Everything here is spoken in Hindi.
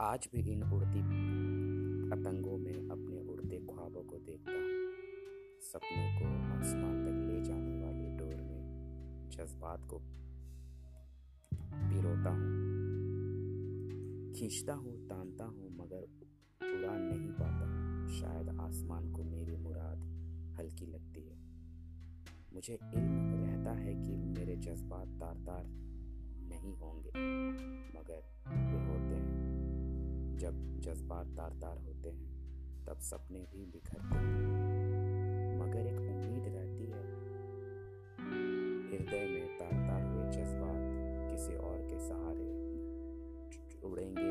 आज भी इन उड़ती पतंगों में अपने उड़ते ख्वाबों को देखता हूँ। सपनों को आसमान तक ले जाने वाली डोर में जज्बात को पिरोता हूँ। खींचता हूँ, तानता हूँ, मगर उड़ा नहीं पाता। शायद आसमान को मेरी मुराद हल्की लगती है। मुझे इल्म रहता है कि मेरे जज्बात तार तार नहीं होंगे, मगर जब जज्बात तार तार होते हैं, तब सपने भी बिखरते हैं। मगर एक उम्मीद रहती है। हृदय में तार तार हुए जज्बात किसी और के सहारे उड़ेंगे।